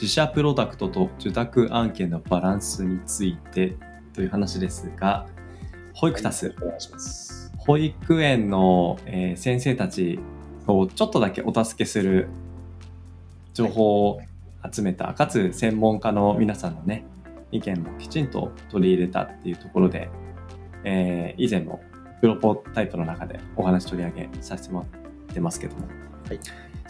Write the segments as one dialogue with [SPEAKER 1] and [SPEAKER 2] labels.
[SPEAKER 1] 自社プロダクトと受託案件のバランスについてという話ですが、保育タス、
[SPEAKER 2] お願いします。
[SPEAKER 1] 保育園の、えー先生たちをちょっとだけお助けする情報を集めた、かつ専門家の皆さんのね、意見もきちんと取り入れたっていうところで、えー以前もプロポタイプの中でお話取り上げさせてもらってますけども、
[SPEAKER 2] はい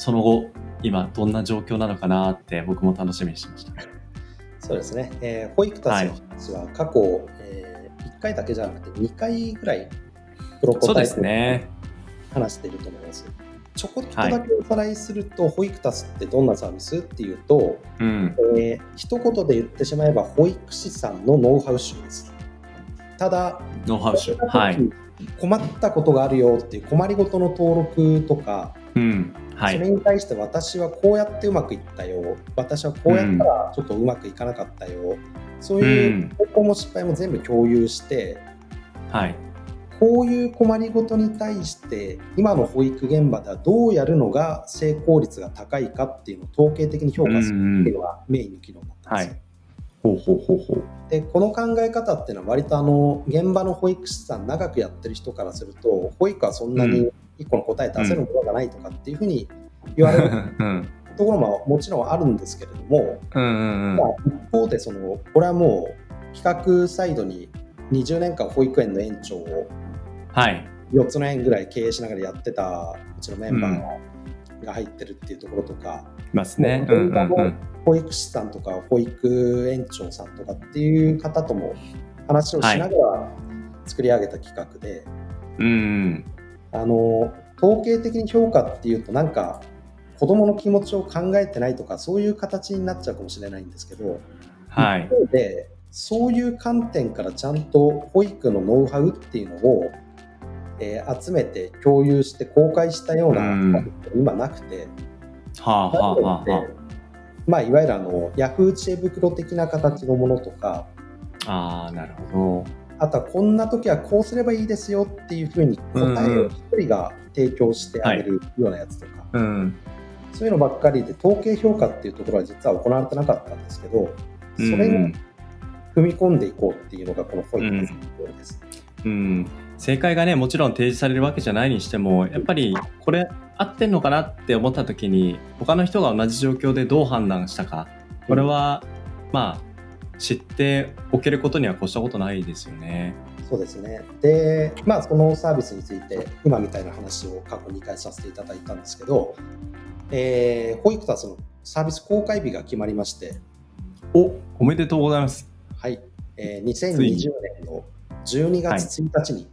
[SPEAKER 1] その後、今どんな状況なのかなって僕も楽しみにしてました。
[SPEAKER 2] そうですね。えー保育たちの話は過去、え1回だけじゃなくて2回ぐらいプロポ
[SPEAKER 1] そうで
[SPEAKER 2] タイプ。話していると思います。ちょこっとだけおさらいすると、保育タスってどんなサービスっていうと、
[SPEAKER 1] うん。
[SPEAKER 2] えー一言で言ってしまえば保育士さんのノウハウ集です。ただ、
[SPEAKER 1] ノウハウ集。はい。
[SPEAKER 2] 困ったことがあるよっていう困りごとの登録とか、
[SPEAKER 1] うん。はい。
[SPEAKER 2] それに対して私はこうやってうまくいったよ私はこうやったらちょっとうまくいかなかったよ、そういううん成功も失敗も全部共有して
[SPEAKER 1] はい。
[SPEAKER 2] こういう困りごとに対して今の保育現場ではどうやるのが成功率が高いかっていうのを統計的に評価するっていうのがメインの機能になってます、
[SPEAKER 1] はいほうほうほうほう。
[SPEAKER 2] でこの考え方っていうのは割とあの現場の保育士さん長くやってる人からすると保育はそんなに一個の答え出せるものがないとかっていうふうに言われる
[SPEAKER 1] うん。
[SPEAKER 2] ところももちろんあるんですけれども、
[SPEAKER 1] うんうん
[SPEAKER 2] まあ、一方でそのこれはもう企画サイドに20年間保育園の園長を
[SPEAKER 1] はい。
[SPEAKER 2] 4つの園ぐらい経営しながらやってたうちのメンバーが入ってるっていうところとか、
[SPEAKER 1] いますね。
[SPEAKER 2] 保育士さんとか保育園長さんとかっていう方とも話をしながら作り上げた企画で、
[SPEAKER 1] うんうん。
[SPEAKER 2] あの統計的に評価っていうとなんか子どもの気持ちを考えてないとかそういう形になっちゃうかもしれないんですけど、
[SPEAKER 1] はい
[SPEAKER 2] 一。方でそういう観点からちゃんと保育のノウハウっていうのを、えー集めて共有して公開したような今なくて、
[SPEAKER 1] はあはあはあは
[SPEAKER 2] まあ、いわゆるあのヤフー知恵袋的な形のものとか
[SPEAKER 1] あ。なるほ
[SPEAKER 2] あとはこんな時はこうすればいいですよっていうふうに答えを一人が提供してあげるようなやつとか、
[SPEAKER 1] ど。うん。
[SPEAKER 2] そういうのばっかりで統計評価っていうところは実は行われてなかったんですけどそれに
[SPEAKER 1] うん
[SPEAKER 2] 踏み込んでいこうっていうのがこの保育のところです。
[SPEAKER 1] うん。正解がね、もちろん提示されるわけじゃないにしても、やっぱりこれ合ってんのかなって思った時に、他の人が同じ状況でどう判断したか、これは、まあ、知っておけることには越したことないですよね。
[SPEAKER 2] そうですね。で、まあ、そのサービスについて、今みたいな話を過去2回させていただいたんですけど、えー保育タスのサービス公開日が決まりまして、
[SPEAKER 1] お、おめでとうございます。
[SPEAKER 2] はい、えー2020年の12月1日に、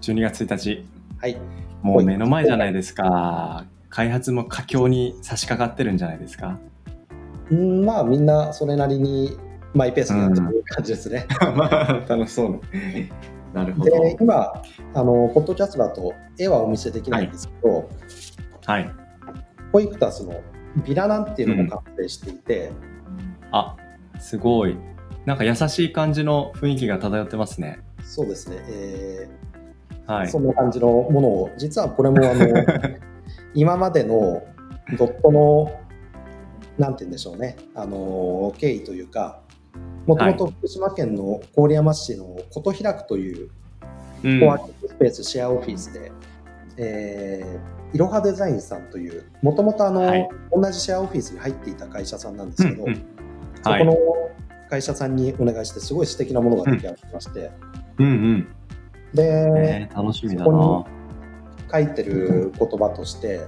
[SPEAKER 1] 12月1日。
[SPEAKER 2] はい、
[SPEAKER 1] もう目の前じゃないですか。開発も佳境に差し掛かってるんじゃないですか。
[SPEAKER 2] うんまあ、みんなそれなりにマイペースにやってる感じですね。
[SPEAKER 1] まあ、楽しそうな。なるほど。
[SPEAKER 2] で、今、あの、ポッドキャストだと絵はお見せできないんですけど、
[SPEAKER 1] はい。
[SPEAKER 2] 保育タスのビラなんていうのも完成していて、
[SPEAKER 1] あ、すごい。なんか優しい感じの雰囲気が漂ってますね。
[SPEAKER 2] そうですね、え
[SPEAKER 1] はい。
[SPEAKER 2] ーそんな感じのものを、実はこれもあの 今までのドットの、なんて言うんでしょうね、あの経緯というか、もともと福島県の郡山市の琴開くという
[SPEAKER 1] うん
[SPEAKER 2] コワーキングスペースシェアオフィスで、えーいろはデザインさんという、もともとあの、
[SPEAKER 1] はい
[SPEAKER 2] 同じシェアオフィスに入っていた会社さんなんですけど、
[SPEAKER 1] うんうんはい。
[SPEAKER 2] そこの会社さんにお願いして、すごい素敵なものが出来上がってまして、
[SPEAKER 1] うんうん。
[SPEAKER 2] で、
[SPEAKER 1] えー、楽しみだ
[SPEAKER 2] そ
[SPEAKER 1] な。
[SPEAKER 2] こ書いてる言葉として、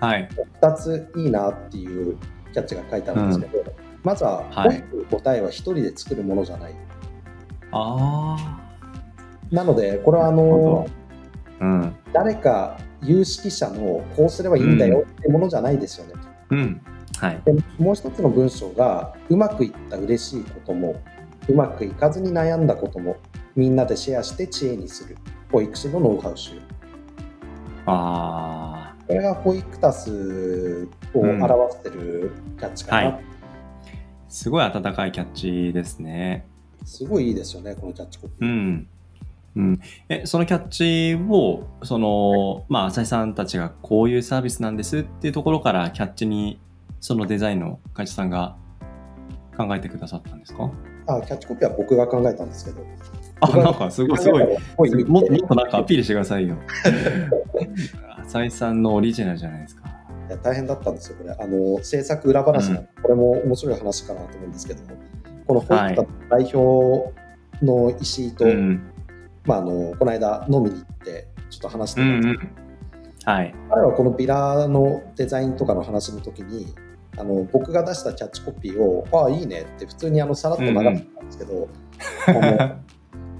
[SPEAKER 1] はい。
[SPEAKER 2] 2ついいなっていうキャッチが書いてあるんですけど、まずは、
[SPEAKER 1] はい
[SPEAKER 2] 答えは1人で作るものじゃない。
[SPEAKER 1] あ
[SPEAKER 2] なので、これはあの
[SPEAKER 1] あ。うん。
[SPEAKER 2] 誰か有識者のこうすればいいんだよってものじゃないですよねと。
[SPEAKER 1] うん。はい。
[SPEAKER 2] でもう一つの文章がうまくいった嬉しいこともうまくいかずに悩んだこともみんなでシェアして知恵にする保育士のノウハウ集
[SPEAKER 1] あ
[SPEAKER 2] これが保育タスを表してるキャッチかな、
[SPEAKER 1] はいーすごい温かいキャッチですね。
[SPEAKER 2] すごいいいですよねこのキャッチコピー、
[SPEAKER 1] うん。うん、えそのキャッチをそのまあ浅井さんたちがこういうサービスなんですっていうところからキャッチにそのデザインの会社さんが考えてくださったんですか？
[SPEAKER 2] あキャッチコピーは僕が考えたんですけど。
[SPEAKER 1] あなんかすごいすごい。
[SPEAKER 2] ごい
[SPEAKER 1] ももっとなんかアピールしてくださいよ。浅井さんのオリジナルじゃないですか。
[SPEAKER 2] いや大変だったんですよ、これ。あの制作裏話なんで、これも面白い話かなと思うんですけども、この保育田代表の石井と、
[SPEAKER 1] うん。
[SPEAKER 2] まあ、あのこの間飲みに行って、ちょっと話して
[SPEAKER 1] うん
[SPEAKER 2] たんですけど、
[SPEAKER 1] うんはい。
[SPEAKER 2] 彼はこのビラのデザインとかの話の時に、あの僕が出したキャッチコピーを、ああ、いいねって普通にあのさらっと流してたんですけど、あの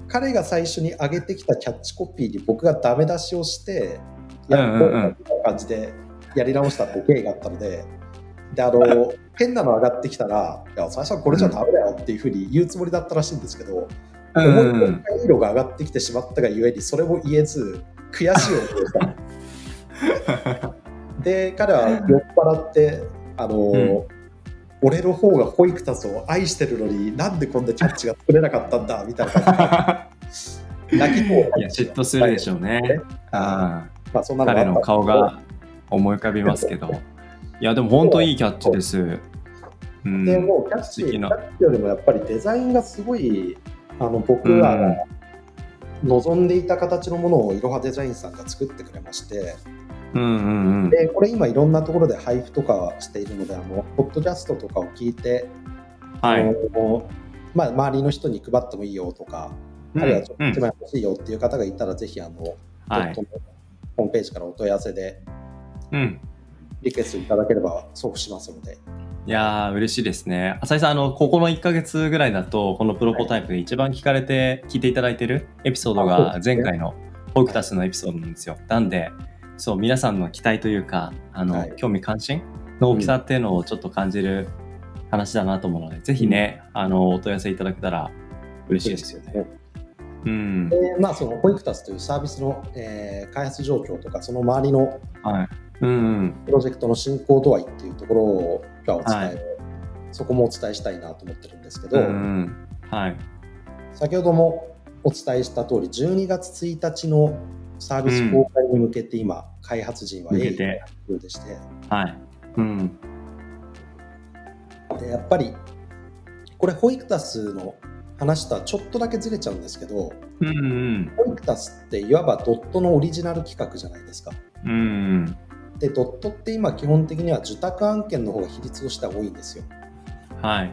[SPEAKER 2] 彼が最初に上げてきたキャッチコピーに僕がダメ出しをして、やっ
[SPEAKER 1] うんうんうん。
[SPEAKER 2] みたいな感じでやり直したって経緯があったので、であの変なの上がってきたら、いや最初はこれじゃダメだよっていうふうに言うつもりだったらしいんですけど、
[SPEAKER 1] うん。
[SPEAKER 2] 思い
[SPEAKER 1] うんうん
[SPEAKER 2] のほか色が上がってきてしまったがゆえに、それも言えず、悔しい思いをした。で、彼は酔っ払って、あの、
[SPEAKER 1] うん。
[SPEAKER 2] 俺の方が保育タスを愛してるのになんでこんなキャッチが作れなかったんだみたいな。感じで泣きそう
[SPEAKER 1] いや嫉妬するでしょうね。あ
[SPEAKER 2] まあそん
[SPEAKER 1] あ
[SPEAKER 2] な
[SPEAKER 1] 彼の顔が思い浮かびますけどいやでも本当いいキャッチです。うん。
[SPEAKER 2] でもうキャッチキャッチよりもやっぱりデザインがすごいあの僕らが望んでいた形のものをいろはデザインさんが作ってくれまして。
[SPEAKER 1] うんうんうん。
[SPEAKER 2] でこれ今いろんなところで配布とかしているのであのポッドキャストとかを聞いて、
[SPEAKER 1] はい。
[SPEAKER 2] あのまあ、周りの人に配ってもいいよとか、あるいはちょっと
[SPEAKER 1] うん
[SPEAKER 2] 1枚欲しいよっていう方がいたらぜひあの、
[SPEAKER 1] はい。
[SPEAKER 2] ホームページからお問い合わせで
[SPEAKER 1] うん
[SPEAKER 2] リクエストいただければ送付しますので。
[SPEAKER 1] いやー嬉しいですね。浅井さん、あの、ここの1ヶ月ぐらいだと、このプロポタイプで一番聞かれて、聞いていただいてるエピソードが前回のホイクタスのエピソードなんですよ。なんで、そう、皆さんの期待というか、あの、
[SPEAKER 2] はい
[SPEAKER 1] 興味関心の大きさっていうのをちょっと感じる話だなと思うので、ぜひね、あの、お問い合わせいただけたら嬉しいですよね。うん。
[SPEAKER 2] でまあ、そのホイクタスというサービスの、えー開発状況とかその周りの
[SPEAKER 1] はい。
[SPEAKER 2] プロジェクトの進行度合いっていうところを今日はお伝え、
[SPEAKER 1] はい
[SPEAKER 2] そこもお伝えしたいなと思ってるんですけど。
[SPEAKER 1] はい。
[SPEAKER 2] 先ほどもお伝えした通り12月1日のサービス公開に向けて今、開発陣は
[SPEAKER 1] 向けて
[SPEAKER 2] 鋭意でして
[SPEAKER 1] はい。うん。
[SPEAKER 2] でやっぱりこれホイクタスの話とはちょっとだけずれちゃうんですけど
[SPEAKER 1] うんうん。
[SPEAKER 2] ホイクタスっていわばドットのオリジナル企画じゃないですか。
[SPEAKER 1] うんうん。
[SPEAKER 2] でドットって今基本的には受託案件の方が比率としては多いんですよ。
[SPEAKER 1] はい。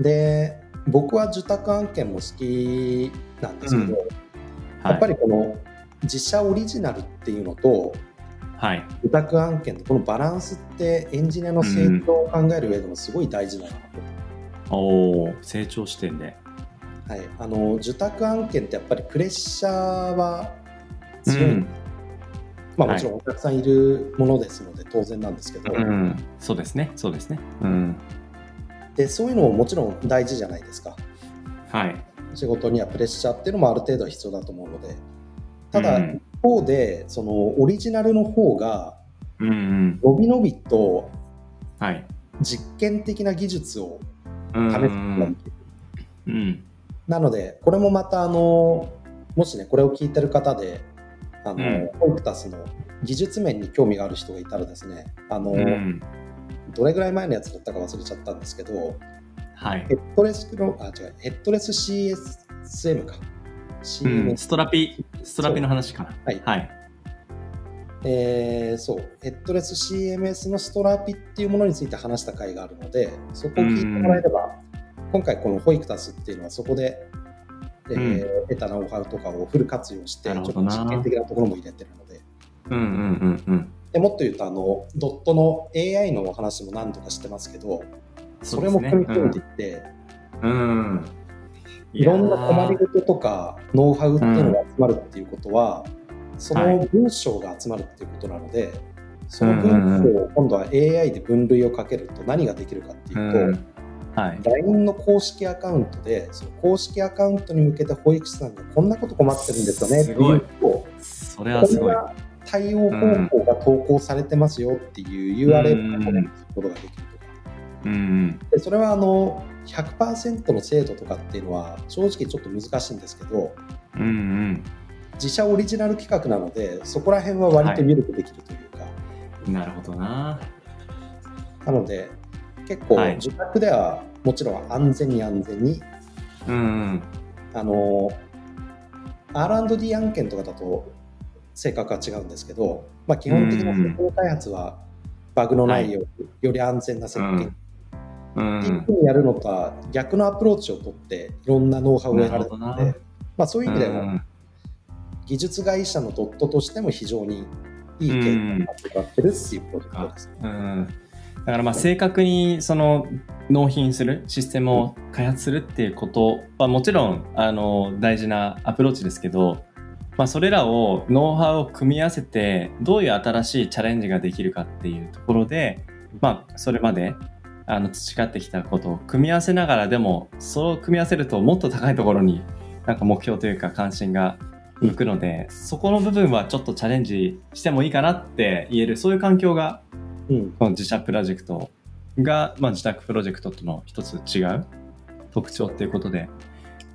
[SPEAKER 2] で僕は受託案件も好きなんですけど、
[SPEAKER 1] はい。
[SPEAKER 2] やっぱりこの自社オリジナルっていうのと
[SPEAKER 1] はい。
[SPEAKER 2] 受託案件のこのバランスってエンジニアの成長を考える上でもすごい大事だなと。
[SPEAKER 1] おお成長視点で。
[SPEAKER 2] はい、あの受託案件ってやっぱりプレッシャーは強い、
[SPEAKER 1] うん
[SPEAKER 2] まあ、
[SPEAKER 1] はい
[SPEAKER 2] もちろんお客さんいるものですので当然なんですけど、
[SPEAKER 1] うん、そうですね、そうですね。うん。
[SPEAKER 2] でそういうのももちろん大事じゃないですか
[SPEAKER 1] はい。
[SPEAKER 2] 仕事にはプレッシャーっていうのもある程度は必要だと思うのでただ、
[SPEAKER 1] うん
[SPEAKER 2] 一方でそのオリジナルの方が
[SPEAKER 1] うんうん。
[SPEAKER 2] のびのびと
[SPEAKER 1] はい。
[SPEAKER 2] 実験的な技術を
[SPEAKER 1] うん
[SPEAKER 2] 試すことができる、
[SPEAKER 1] うん。
[SPEAKER 2] なのでこれもまたあのもしねこれを聞いてる方であの、
[SPEAKER 1] うん
[SPEAKER 2] ホイクタスの技術面に興味がある人がいたらですねあの、
[SPEAKER 1] うん。
[SPEAKER 2] どれぐらい前のやつだったか忘れちゃったんですけど
[SPEAKER 1] はい
[SPEAKER 2] ヘ。ッドレスのあ違うヘッドレス CSM か
[SPEAKER 1] う
[SPEAKER 2] CM、
[SPEAKER 1] ん、ストラピ、ストラピの話かな。
[SPEAKER 2] はい
[SPEAKER 1] はい。
[SPEAKER 2] えーそうヘッドレス CMS のストラピっていうものについて話した回があるのでそこを聞いてもらえれば、今回このホイクタスっていうのはそこで、えー得たノウハウとかをフル活用してちょっと実験的なところも入れてるので。
[SPEAKER 1] うんうんうんうん。
[SPEAKER 2] でもっと言うとあのドットの AI のお話も何度かしてますけどそれも
[SPEAKER 1] う
[SPEAKER 2] 組み込んでいって、
[SPEAKER 1] うん。うん。
[SPEAKER 2] いろんな困り
[SPEAKER 1] い
[SPEAKER 2] ごととかノウハウっていうのが集まるっていうことは、そ
[SPEAKER 1] は
[SPEAKER 2] の文章が集まるっていうことなので、その分数を今度は AI で分類をかけると何ができるかっていうと、
[SPEAKER 1] うんはい。
[SPEAKER 2] LINE の公式アカウントで、その公式アカウントに向けて保育士さんがこんなこと困ってるんですよねっていうと、
[SPEAKER 1] それはすごい。
[SPEAKER 2] 対応方法が投稿されてますよっていう URL をコメントすることができるとか。
[SPEAKER 1] うんうん。
[SPEAKER 2] でそれはあの100%の精度とかっていうのは正直ちょっと難しいんですけど、
[SPEAKER 1] うんうん。
[SPEAKER 2] 自社オリジナル企画なので、そこら辺は割と緩くできるというか、
[SPEAKER 1] なるほどな。
[SPEAKER 2] なので、結構
[SPEAKER 1] はい。
[SPEAKER 2] 自宅ではもちろん安全に安全に、
[SPEAKER 1] うんうん。
[SPEAKER 2] あの R&D 案件とかだと性格は違うんですけど、まあ、基本的な設計開発はバグのないように、より安全な設計。
[SPEAKER 1] うんう
[SPEAKER 2] っていう
[SPEAKER 1] ん。
[SPEAKER 2] ふうにやるのとは逆のアプローチを取っていろんなノウハウを得られてるのでまあ、そういう意味でも
[SPEAKER 1] うん
[SPEAKER 2] 技術会社のドットとしても非常にいい経験になってもらってるっていうプロジェクトです。
[SPEAKER 1] うん、だからまあ正確にその納品するシステムを開発するっていうことはもちろんあの大事なアプローチですけど、まあ、それらをノウハウを組み合わせてどういう新しいチャレンジができるかっていうところで、まあ、それまであの培ってきたことを組み合わせながらでもそう組み合わせるともっと高いところになんか目標というか関心が向くので、そこの部分はちょっとチャレンジしてもいいかなって言えるそういう環境が
[SPEAKER 2] うん。
[SPEAKER 1] この自社プロジェクトが、まあ、自宅プロジェクトとの一つ違う特徴っていうことで、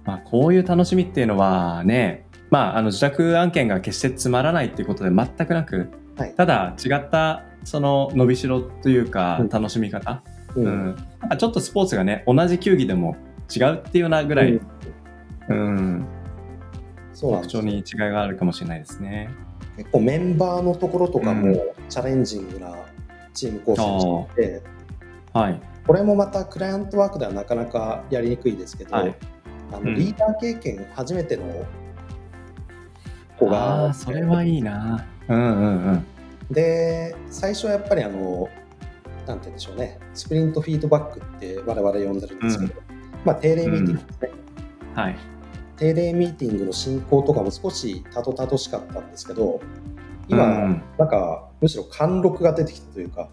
[SPEAKER 1] まあ、こういう楽しみっていうのはね、まあ、あの自宅案件が決してつまらないっていうことで全くなく、
[SPEAKER 2] はい。
[SPEAKER 1] ただ違ったその伸びしろというか
[SPEAKER 2] うん。
[SPEAKER 1] 楽しみ方、
[SPEAKER 2] うん。
[SPEAKER 1] うん。ちょっとスポーツがね同じ球技でも違うっていうようなぐらい、
[SPEAKER 2] うん。
[SPEAKER 1] うん、
[SPEAKER 2] そう
[SPEAKER 1] 特徴に違いがあるかもしれないですね。
[SPEAKER 2] 結構メンバーのところとかも
[SPEAKER 1] うん。
[SPEAKER 2] チャレンジングなチーム構成にしていて、
[SPEAKER 1] はい、
[SPEAKER 2] これもまたクライアントワークではなかなかやりにくいですけど、
[SPEAKER 1] はい。
[SPEAKER 2] あの
[SPEAKER 1] うん。
[SPEAKER 2] リーダー経験初めての子
[SPEAKER 1] あ
[SPEAKER 2] が
[SPEAKER 1] あそれはいいな。うんうんうん。
[SPEAKER 2] で最初はやっぱりあのなんて言うんでしょうね。スプリントフィードバックって我々呼んでるんですけど、まあ定例ミーティングですね、
[SPEAKER 1] はい。
[SPEAKER 2] 定例ミーティングの進行とかも少したどたどしかったんですけど今、
[SPEAKER 1] うん。
[SPEAKER 2] なんかむしろ貫禄が出てきたというか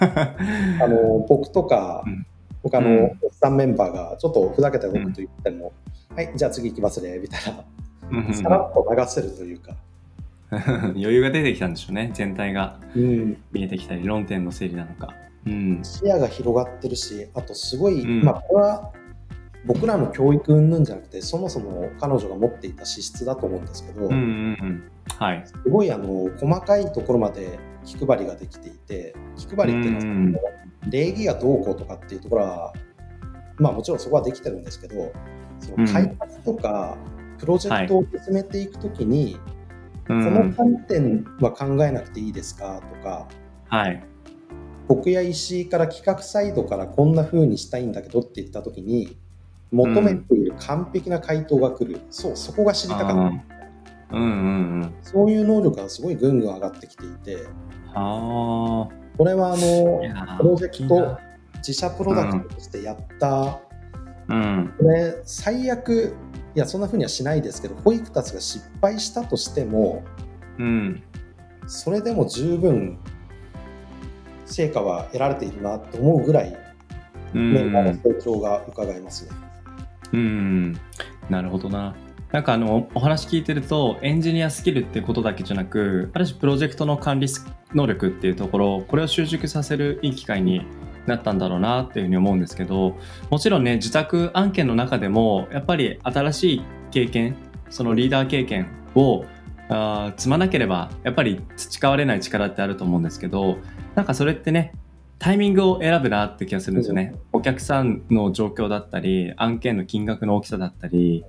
[SPEAKER 2] あの僕とか、
[SPEAKER 1] うん。
[SPEAKER 2] 他の
[SPEAKER 1] うん。
[SPEAKER 2] おっさんメンバーがちょっとふざけたこと言っても、はいじゃあ次行きますねみたい
[SPEAKER 1] うん
[SPEAKER 2] なさらっと流せるというか、
[SPEAKER 1] 余裕が出てきたんでしょうね全体が。
[SPEAKER 2] うん、
[SPEAKER 1] 見えてきたり論点の整理なのか。うん。
[SPEAKER 2] 視野が広がってるしあとすごい、
[SPEAKER 1] うん。
[SPEAKER 2] まあこれは僕らの教育云々じゃなくてそもそも彼女が持っていた資質だと思うんですけど、
[SPEAKER 1] うんうんうん。はい。
[SPEAKER 2] すごいあの細かいところまで気配りができていて気配りっていうのは、
[SPEAKER 1] うん
[SPEAKER 2] 礼儀がどうこうとかっていうところはまあもちろんそこはできてるんですけどその開発とかプロジェクトを進めていくときに、
[SPEAKER 1] う
[SPEAKER 2] この
[SPEAKER 1] ん
[SPEAKER 2] 観点は考えなくていいですかとか
[SPEAKER 1] はい。
[SPEAKER 2] 僕や石井から企画サイドからこんな風にしたいんだけどって言ったときに求めている完璧な回答が来る、そうそこが知りたかった。
[SPEAKER 1] うんうんうんうん。
[SPEAKER 2] そういう能力がすごいぐんぐん上がってきていて。
[SPEAKER 1] あ
[SPEAKER 2] これはあ
[SPEAKER 1] あ
[SPEAKER 2] のプロジェクト自社プロダクトとしてやった、
[SPEAKER 1] うん。
[SPEAKER 2] これ最悪いやそんな風にはしないですけど保育たちが失敗したとしても
[SPEAKER 1] うん。
[SPEAKER 2] それでも十分成果は得られているなと思うぐらい
[SPEAKER 1] うん。
[SPEAKER 2] メンバーの成長が伺えますね。
[SPEAKER 1] うんなるほどな。なんかあのお話聞いてるとエンジニアスキルってことだけじゃなくある種プロジェクトの管理能力っていうところこれを習熟させるいい機会になったんだろうなっていうふうに思うんですけどもちろんね自宅案件の中でもやっぱり新しい経験そのリーダー経験をあ積まなければやっぱり培われない力ってあると思うんですけどなんかそれってねタイミングを選ぶなって気がするんですよね。お客さんの状況だったり、案件の金額の大きさだったり、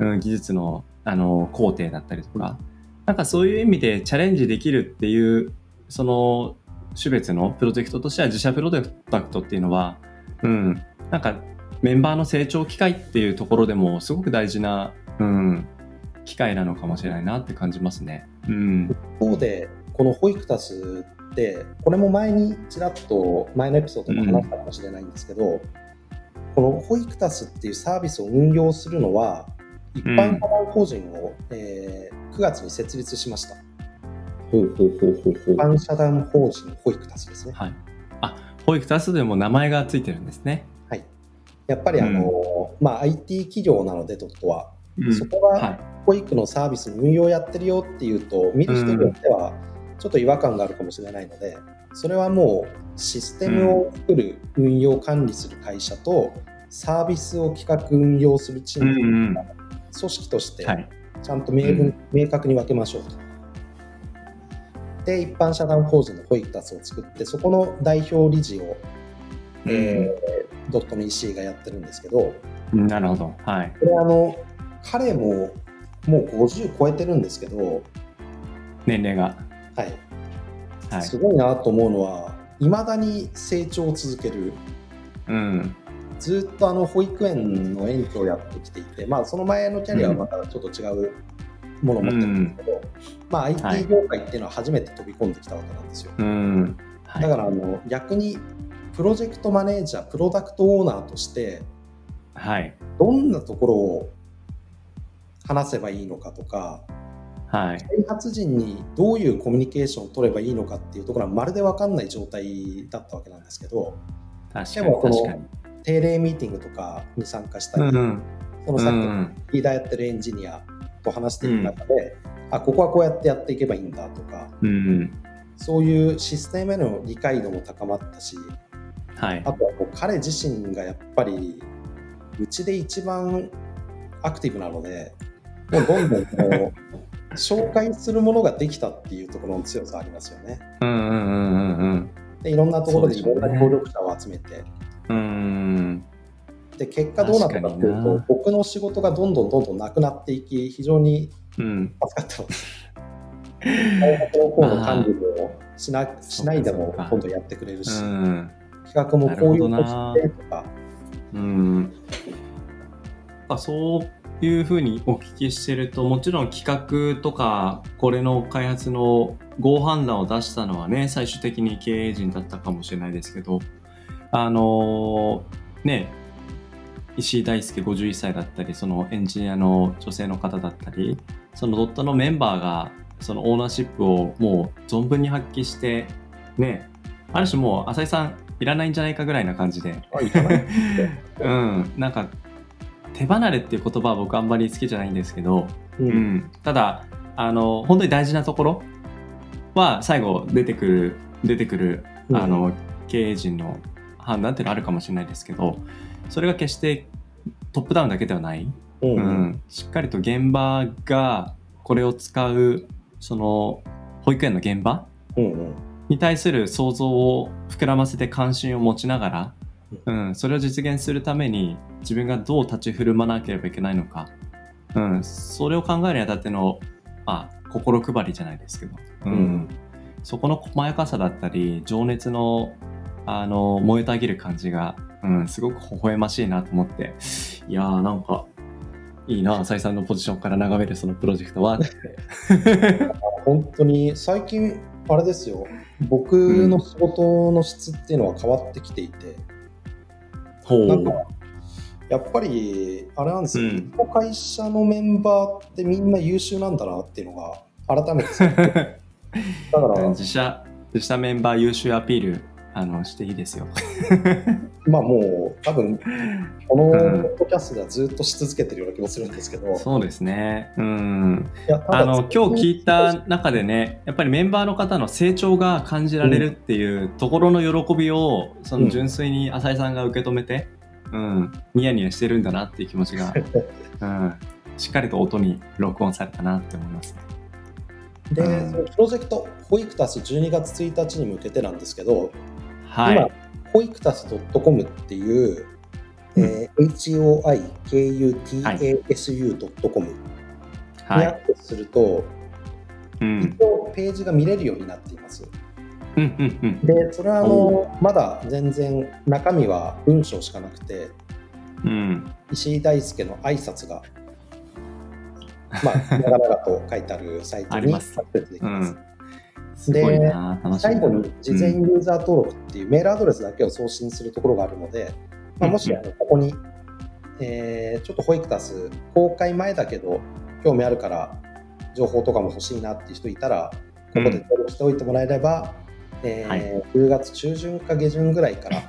[SPEAKER 1] うん、技術のあの工程だったりとか、なんかそういう意味でチャレンジできるっていう、その種別のプロジェクトとしては自社プロダクトっていうのは、うん、なんかメンバーの成長機会っていうところでもすごく大事な、うん、機会なのかもしれないなって感じますね。うん。
[SPEAKER 2] 一方でこの保育タスってこれも前にちらっと前のエピソードでも話したかもしれないんですけど、この保育タスっていうサービスを運用するのは一般社団法人を、えー9月に設立しました。一般社団法人保育タスですね。
[SPEAKER 1] はい。あ、保育タスでも名前がついてるんですね。
[SPEAKER 2] はい。やっぱりあの、まあ IT 企業なのでドットは、
[SPEAKER 1] うん
[SPEAKER 2] そこが
[SPEAKER 1] はい。
[SPEAKER 2] 保育のサービスの運用やってるよっていうと、見る人によってはちょっと違和感があるかもしれないので、それはもうシステムを作る、運用管理する会社と、サービスを企画運用するチーム、
[SPEAKER 1] うんうん。
[SPEAKER 2] 組織として
[SPEAKER 1] はい。
[SPEAKER 2] ちゃんと明文、明確に分けましょうと。で、一般社団法人の保育タスを作って、そこの代表理事を、えードットの石井がやってるんですけど、
[SPEAKER 1] うんなるほど。はい。
[SPEAKER 2] これあの、彼ももう50超えてるんですけど、
[SPEAKER 1] 年齢が。
[SPEAKER 2] はい、
[SPEAKER 1] はい。
[SPEAKER 2] すごいなと思うのは、いまだに成長を続ける。
[SPEAKER 1] うん。
[SPEAKER 2] ずっとあの保育園の園長をやってきていて、まあ、その前のキャリアはまたちょっと違うものを持ってるんですけど、まあ、
[SPEAKER 1] はい
[SPEAKER 2] IT 業界っていうのは初めて飛び込んできたわけなんですよ。
[SPEAKER 1] うん。はい
[SPEAKER 2] だからあの逆にプロジェクトマネージャー、プロダクトオーナーとして、
[SPEAKER 1] はい。
[SPEAKER 2] どんなところを話せばいいのかとか、
[SPEAKER 1] はい。
[SPEAKER 2] 開発陣にどういうコミュニケーションを取ればいいのかっていうところはまるで分かんない状態だったわけなんですけど、でもこの
[SPEAKER 1] 確かに。
[SPEAKER 2] 定例ミーティングとかに参加したり、
[SPEAKER 1] うん。
[SPEAKER 2] そのさっきの
[SPEAKER 1] うん。
[SPEAKER 2] リーダーやってるエンジニアと話している中で、あここはこうやってやっていけばいいんだとか
[SPEAKER 1] うん。
[SPEAKER 2] そういうシステムへの理解度も高まったし
[SPEAKER 1] はい
[SPEAKER 2] あ。とはこう彼自身がやっぱりうちで一番アクティブなのでもうどんどんこう 紹介するものができたっていうところの強さありますよね。
[SPEAKER 1] うんうんうんうんうん。
[SPEAKER 2] でいろんなところでいろんな協力者を集めて、
[SPEAKER 1] うん。
[SPEAKER 2] で結果どうなったかっていうと僕の仕事がどんどんどんどんなくなっていき非常に
[SPEAKER 1] うん。
[SPEAKER 2] 助かってます。開発の方の管理もしなしないでも今度やってくれるし、
[SPEAKER 1] うん。
[SPEAKER 2] 企画もこういうことしてとか、
[SPEAKER 1] うん。あそういうふうにお聞きしてると、もちろん企画とか、これの開発の合判断を出したのはね、最終的に経営陣だったかもしれないですけど、あのーね、石井大輔51歳だったり、そのエンジニアの女性の方だったり、そのドットのメンバーが、そのオーナーシップをもう存分に発揮して、ね、ある種もう浅井さんいらないんじゃないかぐらいな感じで、うん、なんか手離れっていう言葉は僕あんまり好きじゃないんですけど、
[SPEAKER 2] う
[SPEAKER 1] うん。ん、ただあの本当に大事なところは最後出てくる出てくる
[SPEAKER 2] うん。
[SPEAKER 1] あの経営陣の判断っていうのはあるかもしれないですけどそれが決してトップダウンだけではない、
[SPEAKER 2] うん。
[SPEAKER 1] う
[SPEAKER 2] うん。ん
[SPEAKER 1] しっかりと現場がこれを使うその保育園の現場に対する想像を膨らませて関心を持ちながら、うん、それを実現するために自分がどう立ち振る舞わなければいけないのか、うん、それを考えるにあたっての、まあ、心配りじゃないですけど、うん。
[SPEAKER 2] うん。
[SPEAKER 1] そこの細やかさだったり情熱のあの燃えたぎる感じが、うん、すごく微笑ましいなと思って。いやーなんかいいな浅井さんのポジションから眺めるそのプロジェクトは。
[SPEAKER 2] 本当に最近あれですよ。僕の仕事の質っていうのは変わってきていて、なんかやっぱりあれなんですよ、
[SPEAKER 1] うん。
[SPEAKER 2] この会社のメンバーってみんな優秀なんだなっていうのが改めて。だから
[SPEAKER 1] 自社自社メンバー優秀アピールあのしていいですよ。
[SPEAKER 2] まあもう多分このポ
[SPEAKER 1] うん
[SPEAKER 2] ッドキャストではずっとし続けてるような気もするんですけど、
[SPEAKER 1] そうですね。うん。あの今日聞いた中でね、やっぱりメンバーの方の成長が感じられるっていうところの喜びを、その純粋に浅井さんが受け止めて、うん、ニヤニヤしてるんだなっていう気持ちが、うん、しっかりと音に録音されたなって思いますね。
[SPEAKER 2] で、プロジェクトホイクタス12月1日に向けてなんですけど、
[SPEAKER 1] はい。
[SPEAKER 2] 今ホイクタス .com っていう、えー hoikutasu.com に
[SPEAKER 1] はい。
[SPEAKER 2] アクセスすると、
[SPEAKER 1] うん。
[SPEAKER 2] 一応ページが見れるようになっています。
[SPEAKER 1] うんうんうん。
[SPEAKER 2] で、それはあのまだ全然中身は文章しかなくて、
[SPEAKER 1] うん。
[SPEAKER 2] 石井大輔の挨拶が、まあ、長々と書いてあるサイトに アクセスでき
[SPEAKER 1] う
[SPEAKER 2] ます。
[SPEAKER 1] ん。すごいな楽しみ
[SPEAKER 2] 最後に事前ユーザー登録っていうメールアドレスだけを送信するところがあるので、まあ、もしあのここに、えーちょっとホイクタス公開前だけど興味あるから情報とかも欲しいなっていう人いたらここで登録しておいてもらえれば、えー
[SPEAKER 1] はい
[SPEAKER 2] 10月中旬か下旬ぐらいから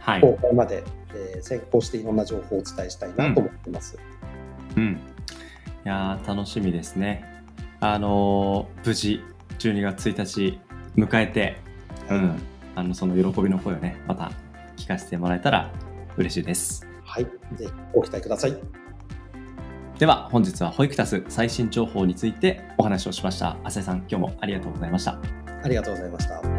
[SPEAKER 1] はい。
[SPEAKER 2] 公開まで、えー先行していろんな情報をお伝えしたいなと思ってます。
[SPEAKER 1] うん。いやー楽しみですね。あのー無事12月1日迎えて、うん、あのその喜びの声をねまた聞かせてもらえたら嬉しいです。
[SPEAKER 2] はい、ぜひご期待ください。
[SPEAKER 1] では本日は保育タス最新情報についてお話をしました。浅井さん今日もありがとうございました。
[SPEAKER 2] ありがとうございました。